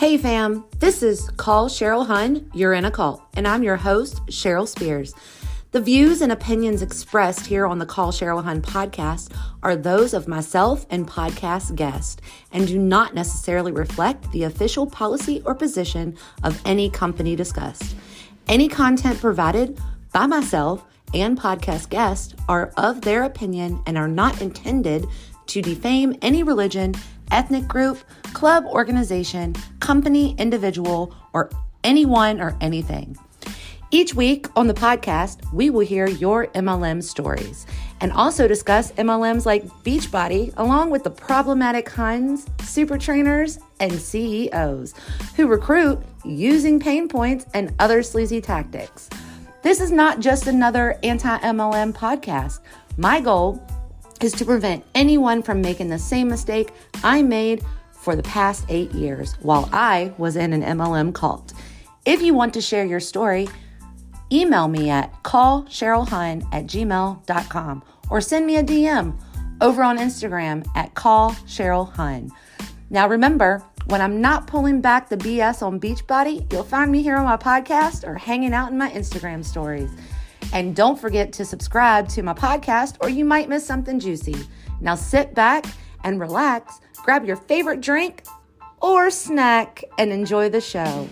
Hey fam, this is Call Cheryl Hun, You're in a Cult, and I'm your host, Cheryl Spears. The views and opinions expressed here on the Call Cheryl Hun podcast are those of myself and podcast guest and do not necessarily reflect the official policy or position of any company discussed. Any content provided by myself and podcast guests are of their opinion and are not intended to defame any religion, ethnic group, club, organization, company, individual, or anyone or anything. Each week on the podcast, we will hear your MLM stories and also discuss MLMs like Beachbody, along with the problematic Huns, super trainers, and CEOs who recruit using pain points and other sleazy tactics. This is not just another anti MLM podcast. My goal is to prevent anyone from making the same mistake I made for the past eight years while I was in an MLM cult. If you want to share your story, email me at callcherylhun at gmail.com or send me a DM over on Instagram at callcherylhun. Now remember, when I'm not pulling back the BS on Beachbody, you'll find me here on my podcast or hanging out in my Instagram stories. And don't forget to subscribe to my podcast or you might miss something juicy. Now sit back and relax, grab your favorite drink or snack, and enjoy the show.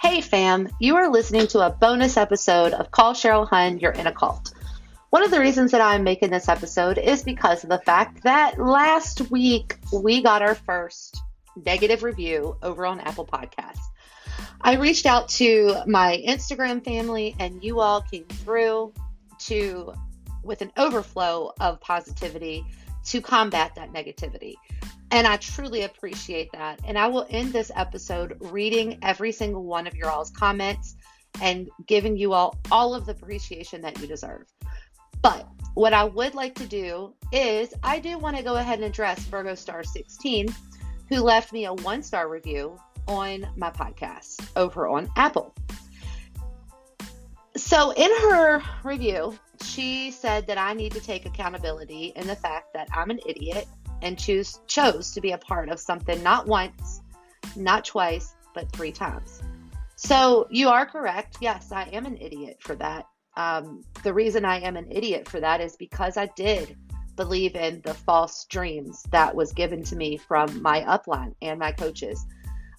Hey fam, you are listening to a bonus episode of Call Cheryl Hun, You're in a Cult. One of the reasons that I'm making this episode is because of the fact that last week we got our first negative review over on Apple Podcasts. I reached out to my Instagram family, and you all came through to with an overflow of positivity to combat that negativity. And I truly appreciate that. And I will end this episode reading every single one of your all's comments and giving you all all of the appreciation that you deserve. But what I would like to do is I do want to go ahead and address Virgo Star 16 who left me a one star review on my podcast over on Apple. So, in her review, she said that I need to take accountability in the fact that I'm an idiot and choose chose to be a part of something not once, not twice, but three times. So, you are correct. Yes, I am an idiot for that. Um, the reason I am an idiot for that is because I did believe in the false dreams that was given to me from my upline and my coaches.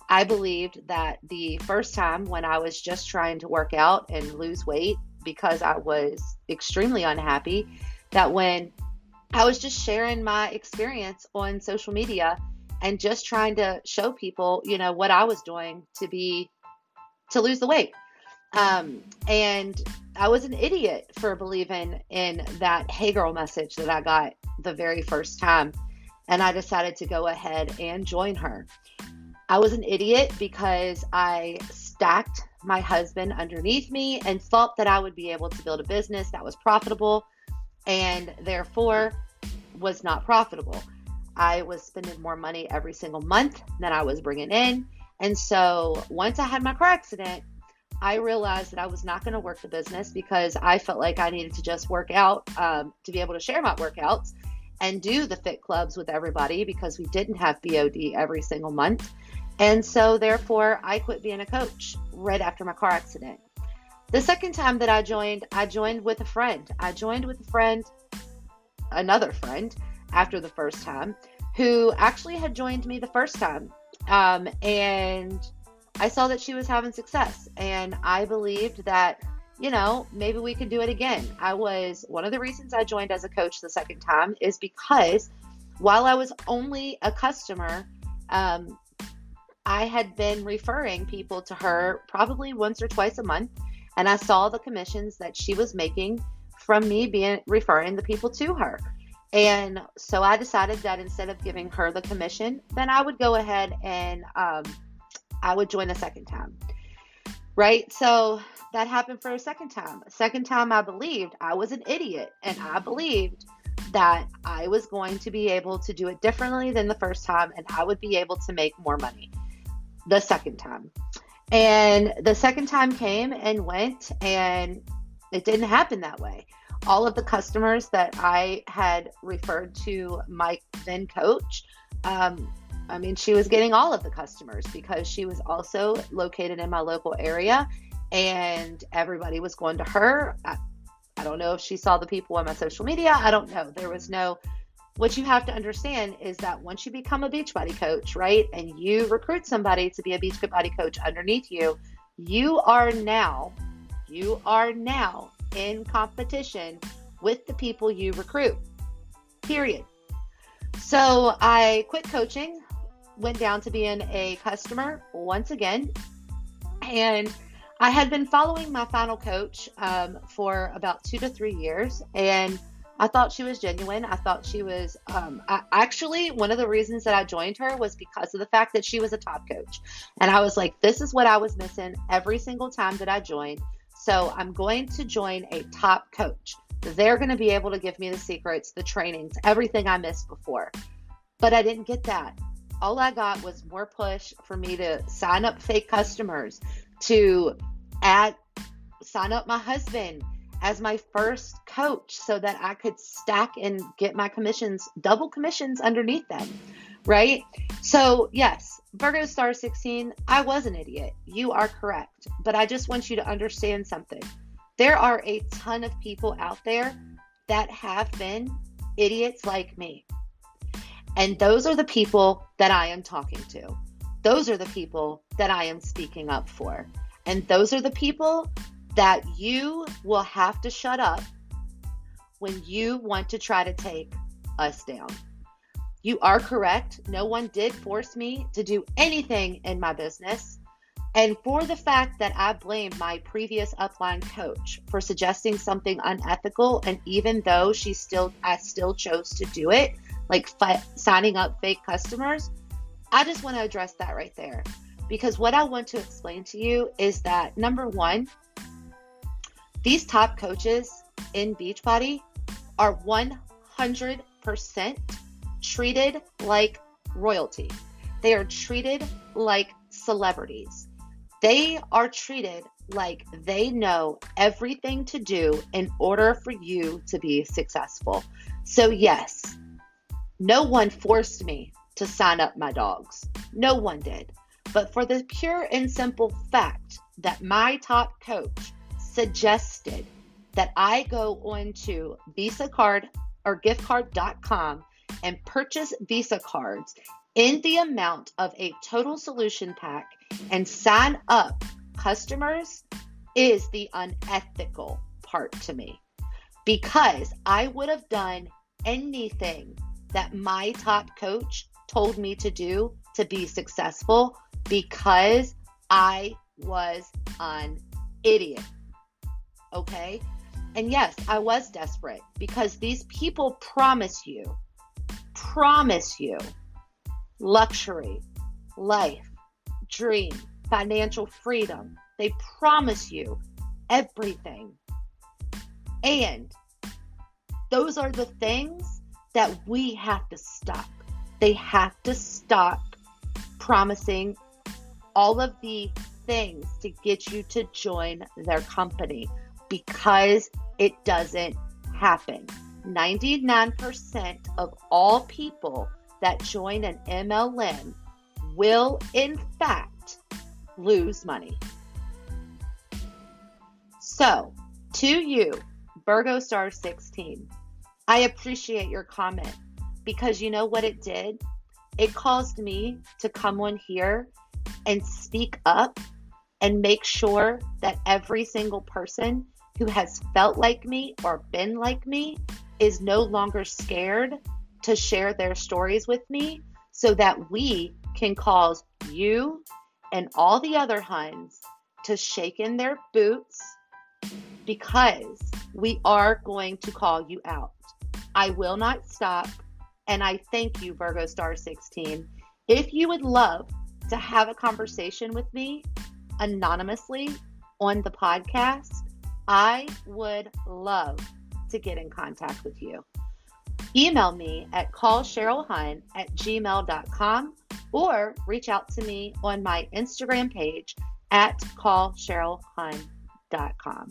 I believed that the first time when I was just trying to work out and lose weight because I was extremely unhappy, that when I was just sharing my experience on social media and just trying to show people, you know, what I was doing to be to lose the weight. Um, and I was an idiot for believing in that Hey Girl message that I got the very first time. And I decided to go ahead and join her. I was an idiot because I stacked my husband underneath me and thought that I would be able to build a business that was profitable and therefore was not profitable. I was spending more money every single month than I was bringing in. And so once I had my car accident, I realized that I was not going to work the business because I felt like I needed to just work out um, to be able to share my workouts and do the fit clubs with everybody because we didn't have BOD every single month. And so, therefore, I quit being a coach right after my car accident. The second time that I joined, I joined with a friend. I joined with a friend, another friend, after the first time, who actually had joined me the first time. Um, and I saw that she was having success, and I believed that, you know, maybe we could do it again. I was one of the reasons I joined as a coach the second time is because while I was only a customer, um, I had been referring people to her probably once or twice a month, and I saw the commissions that she was making from me being referring the people to her. And so I decided that instead of giving her the commission, then I would go ahead and um, I would join a second time. Right? So that happened for a second time. Second time, I believed I was an idiot and I believed that I was going to be able to do it differently than the first time and I would be able to make more money the second time. And the second time came and went, and It didn't happen that way. All of the customers that I had referred to my then coach, um, I mean, she was getting all of the customers because she was also located in my local area and everybody was going to her. I, I don't know if she saw the people on my social media. I don't know. There was no what you have to understand is that once you become a Beachbody coach, right, and you recruit somebody to be a Beachbody coach underneath you, you are now, you are now in competition with the people you recruit. Period. So I quit coaching, went down to being a customer once again, and I had been following my final coach um, for about two to three years, and I thought she was genuine. I thought she was um, I, actually one of the reasons that I joined her was because of the fact that she was a top coach. And I was like, this is what I was missing every single time that I joined. So I'm going to join a top coach. They're going to be able to give me the secrets, the trainings, everything I missed before. But I didn't get that. All I got was more push for me to sign up fake customers, to add, sign up my husband as my first coach so that I could stack and get my commissions, double commissions underneath them. Right. So, yes, Virgo Star 16, I was an idiot. You are correct. But I just want you to understand something. There are a ton of people out there that have been idiots like me. And those are the people that I am talking to. Those are the people that I am speaking up for. And those are the people that you will have to shut up when you want to try to take us down. You are correct. No one did force me to do anything in my business. And for the fact that I blame my previous upline coach for suggesting something unethical, and even though she still, I still chose to do it, like fi- signing up fake customers, I just want to address that right there. Because what I want to explain to you is that number one, these top coaches in Beachbody are 100% treated like royalty. They are treated like celebrities. They are treated like they know everything to do in order for you to be successful. So, yes, no one forced me to sign up my dogs. No one did. But for the pure and simple fact that my top coach suggested that I go onto Visa card or giftcard.com and purchase Visa cards in the amount of a total solution pack and sign up customers is the unethical part to me because I would have done anything that my top coach told me to do to be successful because I was an idiot. Okay. And yes, I was desperate because these people promise you, promise you luxury, life, dream, financial freedom. They promise you everything. And those are the things that we have to stop. They have to stop promising all of the things to get you to join their company because it doesn't happen. 99% of all people that join an MLM will, in fact, lose money. So, to you, Virgo Star 16, I appreciate your comment because you know what it did? It caused me to come on here and speak up and make sure that every single person who has felt like me or been like me is no longer scared to share their stories with me so that we can cause you and all the other Huns to shake in their boots because we are going to call you out. I will not stop. And I thank you, Virgo Star 16. If you would love to have a conversation with me anonymously on the podcast, I would love to get in contact with you. Email me at callcherylhun at gmail.com or reach out to me on my Instagram page at callcherylhun.com.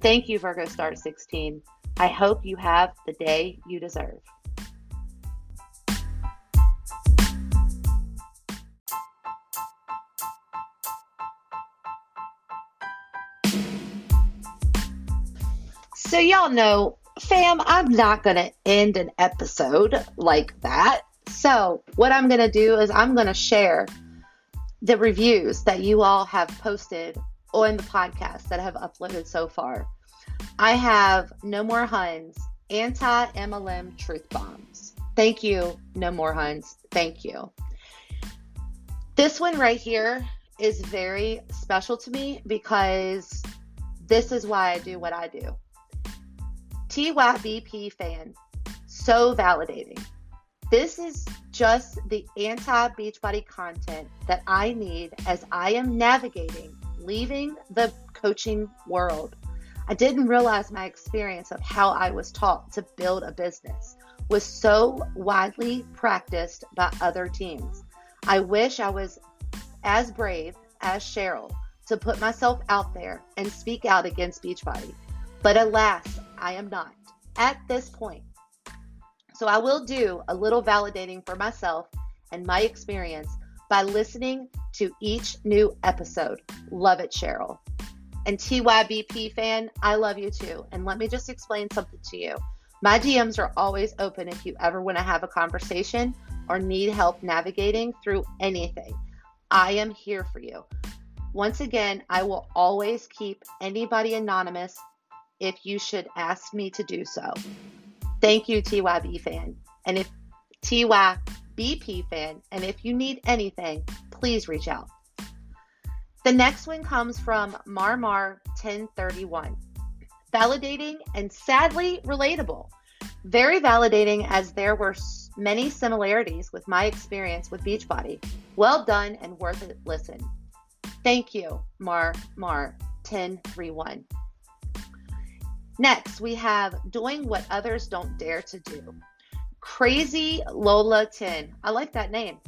Thank you, Virgo Star 16. I hope you have the day you deserve. So, y'all know, fam, I'm not going to end an episode like that. So, what I'm going to do is I'm going to share the reviews that you all have posted on the podcast that I have uploaded so far. I have No More Huns, anti MLM truth bombs. Thank you, No More Huns. Thank you. This one right here is very special to me because this is why I do what I do. TYBP fan, so validating. This is just the anti Beachbody content that I need as I am navigating leaving the coaching world. I didn't realize my experience of how I was taught to build a business was so widely practiced by other teams. I wish I was as brave as Cheryl to put myself out there and speak out against Beachbody. But alas, I am not at this point. So I will do a little validating for myself and my experience by listening to each new episode. Love it, Cheryl. And TYBP fan, I love you too. And let me just explain something to you. My DMs are always open if you ever want to have a conversation or need help navigating through anything. I am here for you. Once again, I will always keep anybody anonymous if you should ask me to do so. Thank you, TYB fan. And if TYBP fan, and if you need anything, please reach out. The next one comes from Marmar 1031. Validating and sadly relatable. Very validating as there were many similarities with my experience with Beachbody. Well done and worth it listen. Thank you, Mar Mar 1031. Next, we have doing what others don't dare to do. Crazy Lola 10. I like that name.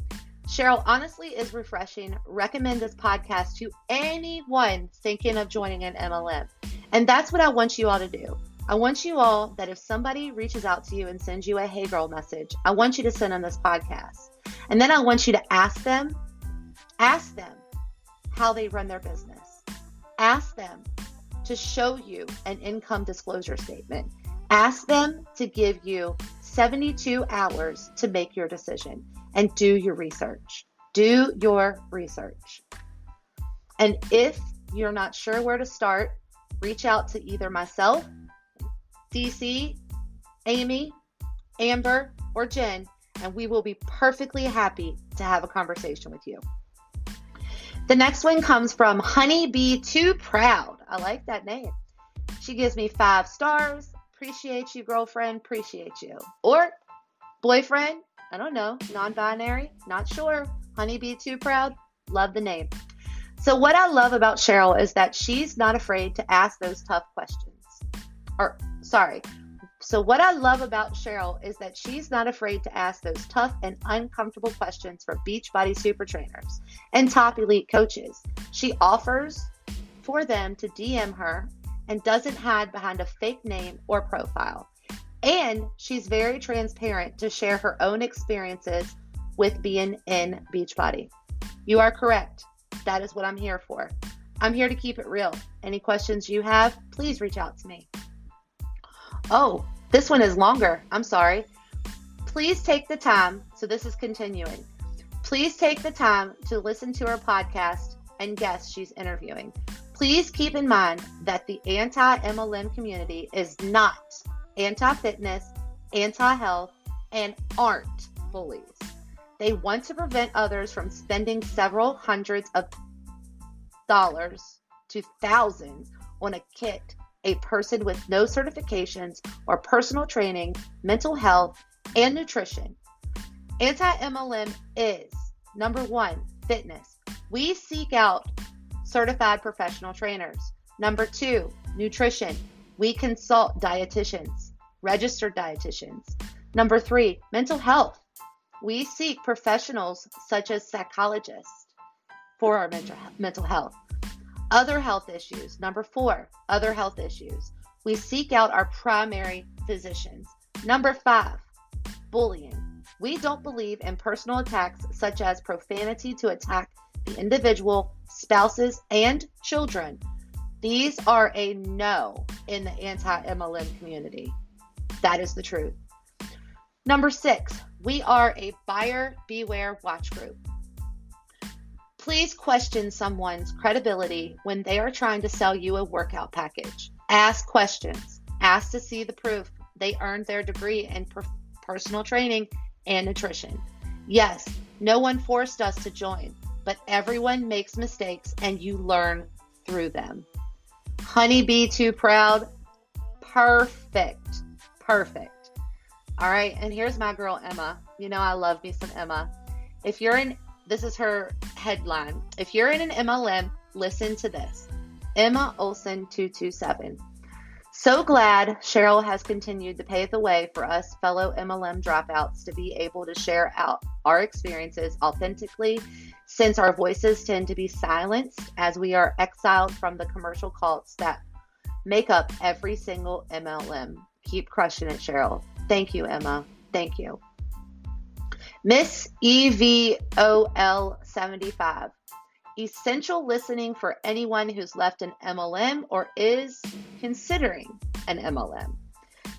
Cheryl honestly is refreshing. Recommend this podcast to anyone thinking of joining an MLM. And that's what I want you all to do. I want you all that if somebody reaches out to you and sends you a hey girl message, I want you to send them this podcast. And then I want you to ask them, ask them how they run their business. Ask them to show you an income disclosure statement. Ask them to give you 72 hours to make your decision and do your research. Do your research. And if you're not sure where to start, reach out to either myself, DC, Amy, Amber, or Jen, and we will be perfectly happy to have a conversation with you. The next one comes from Honeybee Too Proud. I like that name. She gives me five stars. Appreciate you, girlfriend. Appreciate you. Or boyfriend. I don't know. Non binary. Not sure. Honeybee Too Proud. Love the name. So, what I love about Cheryl is that she's not afraid to ask those tough questions. Or, sorry, so, what I love about Cheryl is that she's not afraid to ask those tough and uncomfortable questions for Beachbody super trainers and top elite coaches. She offers for them to DM her and doesn't hide behind a fake name or profile. And she's very transparent to share her own experiences with being in Beachbody. You are correct. That is what I'm here for. I'm here to keep it real. Any questions you have, please reach out to me. Oh, this one is longer. I'm sorry. Please take the time. So this is continuing. Please take the time to listen to her podcast and guests she's interviewing. Please keep in mind that the anti MLM community is not anti fitness, anti health, and aren't bullies. They want to prevent others from spending several hundreds of dollars to thousands on a kit a person with no certifications or personal training, mental health, and nutrition. Anti MLM is number one, fitness. We seek out certified professional trainers. Number two, nutrition. We consult dietitians, registered dietitians. Number three, mental health. We seek professionals such as psychologists for our mental health. Other health issues. Number four, other health issues. We seek out our primary physicians. Number five, bullying. We don't believe in personal attacks such as profanity to attack the individual, spouses, and children. These are a no in the anti MLM community. That is the truth. Number six, we are a buyer beware watch group. Please question someone's credibility when they are trying to sell you a workout package. Ask questions. Ask to see the proof they earned their degree in per- personal training and nutrition. Yes, no one forced us to join, but everyone makes mistakes and you learn through them. Honeybee too proud. Perfect. Perfect. All right, and here's my girl Emma. You know I love me some Emma. If you're in this is her headline. If you're in an MLM, listen to this. Emma Olson 227. So glad Cheryl has continued to pave the way for us fellow MLM dropouts to be able to share out our experiences authentically since our voices tend to be silenced as we are exiled from the commercial cults that make up every single MLM. Keep crushing it, Cheryl. Thank you, Emma. Thank you. Miss EVOL75. Essential listening for anyone who's left an MLM or is considering an MLM.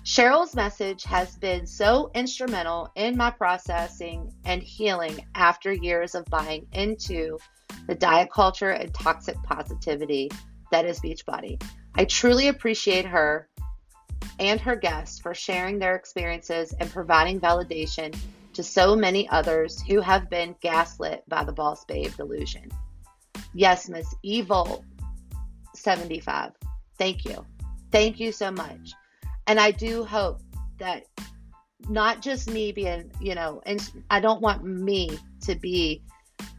Cheryl's message has been so instrumental in my processing and healing after years of buying into the diet culture and toxic positivity that is Beachbody. I truly appreciate her and her guests for sharing their experiences and providing validation to so many others who have been gaslit by the boss babe delusion. Yes, Miss Evil 75. Thank you. Thank you so much. And I do hope that not just me being, you know, and I don't want me to be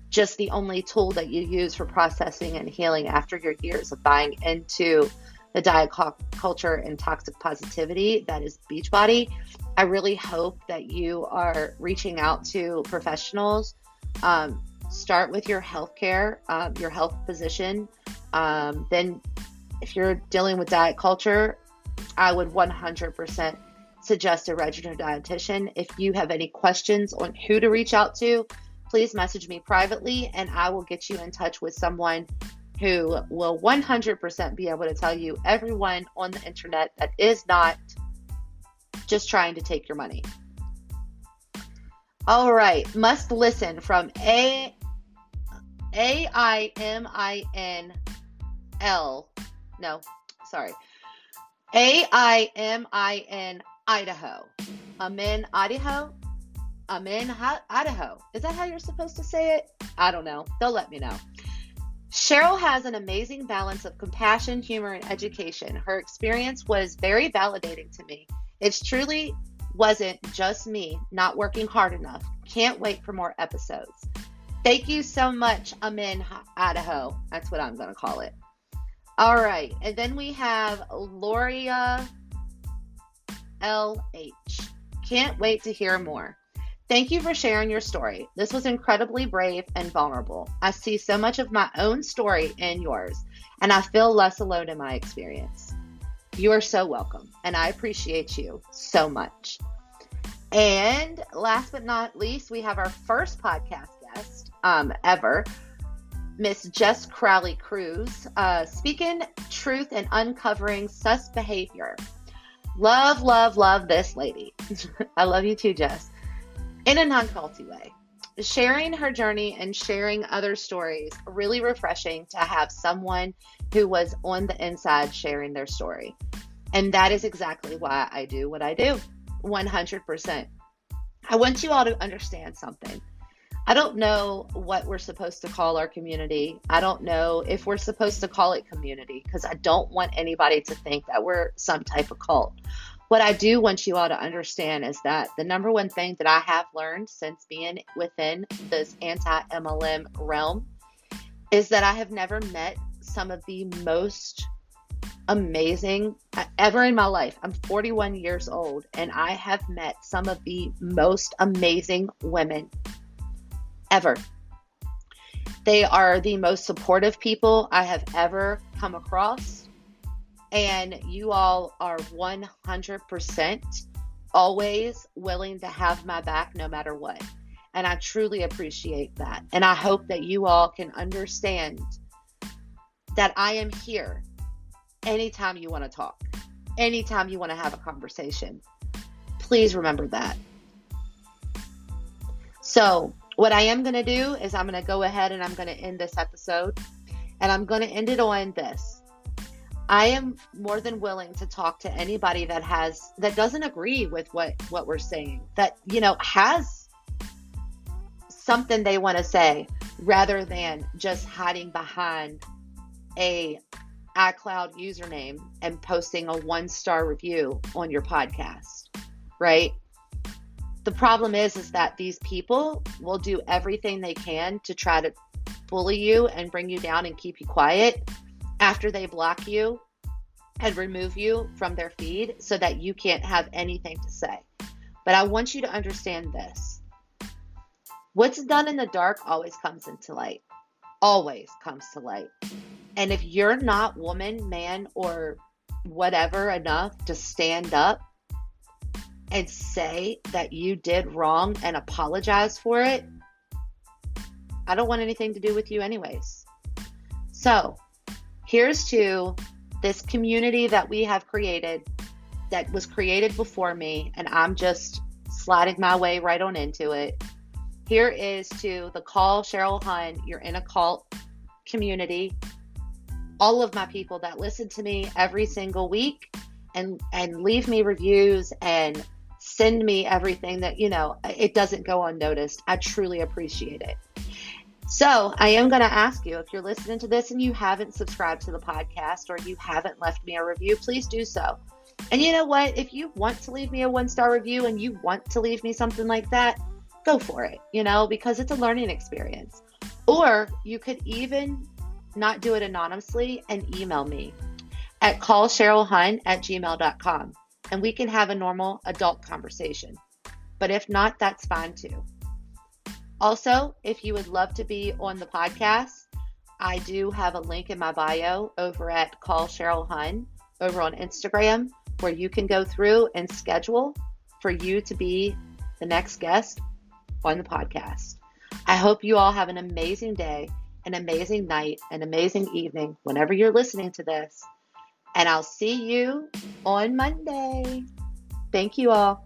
just the only tool that you use for processing and healing after your years of buying into the diet culture and toxic positivity that is Beachbody. I really hope that you are reaching out to professionals. Um, start with your healthcare, um, your health physician. Um, then, if you're dealing with diet culture, I would 100% suggest a registered dietitian. If you have any questions on who to reach out to, please message me privately and I will get you in touch with someone who will 100% be able to tell you everyone on the internet that is not just trying to take your money. All right, must listen from A A I M I N L. No, sorry. A I M I N Idaho. I'm Idaho. I'm Idaho. Is that how you're supposed to say it? I don't know. They'll let me know. Cheryl has an amazing balance of compassion, humor, and education. Her experience was very validating to me. It truly wasn't just me not working hard enough. Can't wait for more episodes. Thank you so much. I'm in Idaho. That's what I'm going to call it. All right. And then we have Loria LH. Can't wait to hear more. Thank you for sharing your story. This was incredibly brave and vulnerable. I see so much of my own story in yours, and I feel less alone in my experience. You are so welcome, and I appreciate you so much. And last but not least, we have our first podcast um, ever, Miss Jess Crowley Cruz, uh, speaking truth and uncovering sus behavior. Love, love, love this lady. I love you too, Jess in a non culty way. Sharing her journey and sharing other stories, really refreshing to have someone who was on the inside sharing their story. And that is exactly why I do what I do 100%. I want you all to understand something. I don't know what we're supposed to call our community. I don't know if we're supposed to call it community because I don't want anybody to think that we're some type of cult what I do want you all to understand is that the number one thing that I have learned since being within this anti MLM realm is that I have never met some of the most amazing uh, ever in my life. I'm 41 years old and I have met some of the most amazing women ever. They are the most supportive people I have ever come across. And you all are 100% always willing to have my back no matter what. And I truly appreciate that. And I hope that you all can understand that I am here anytime you want to talk, anytime you want to have a conversation. Please remember that. So, what I am going to do is I'm going to go ahead and I'm going to end this episode. And I'm going to end it on this. I am more than willing to talk to anybody that has that doesn't agree with what what we're saying. That you know has something they want to say rather than just hiding behind a iCloud username and posting a one-star review on your podcast, right? The problem is is that these people will do everything they can to try to bully you and bring you down and keep you quiet after they block you and remove you from their feed so that you can't have anything to say. But I want you to understand this. What's done in the dark always comes into light. Always comes to light. And if you're not woman, man, or whatever enough to stand up and say that you did wrong and apologize for it, I don't want anything to do with you, anyways. So, here's to this community that we have created that was created before me, and I'm just sliding my way right on into it. Here is to the call Cheryl Hun. You're in a cult community. All of my people that listen to me every single week and and leave me reviews and send me everything that you know it doesn't go unnoticed. I truly appreciate it. So, I am going to ask you if you're listening to this and you haven't subscribed to the podcast or you haven't left me a review, please do so. And you know what? If you want to leave me a one star review and you want to leave me something like that, go for it, you know, because it's a learning experience. Or you could even not do it anonymously and email me at callcherylhun at gmail.com and we can have a normal adult conversation. But if not, that's fine too. Also, if you would love to be on the podcast, I do have a link in my bio over at Call Cheryl Hun over on Instagram where you can go through and schedule for you to be the next guest on the podcast. I hope you all have an amazing day, an amazing night, an amazing evening whenever you're listening to this. And I'll see you on Monday. Thank you all.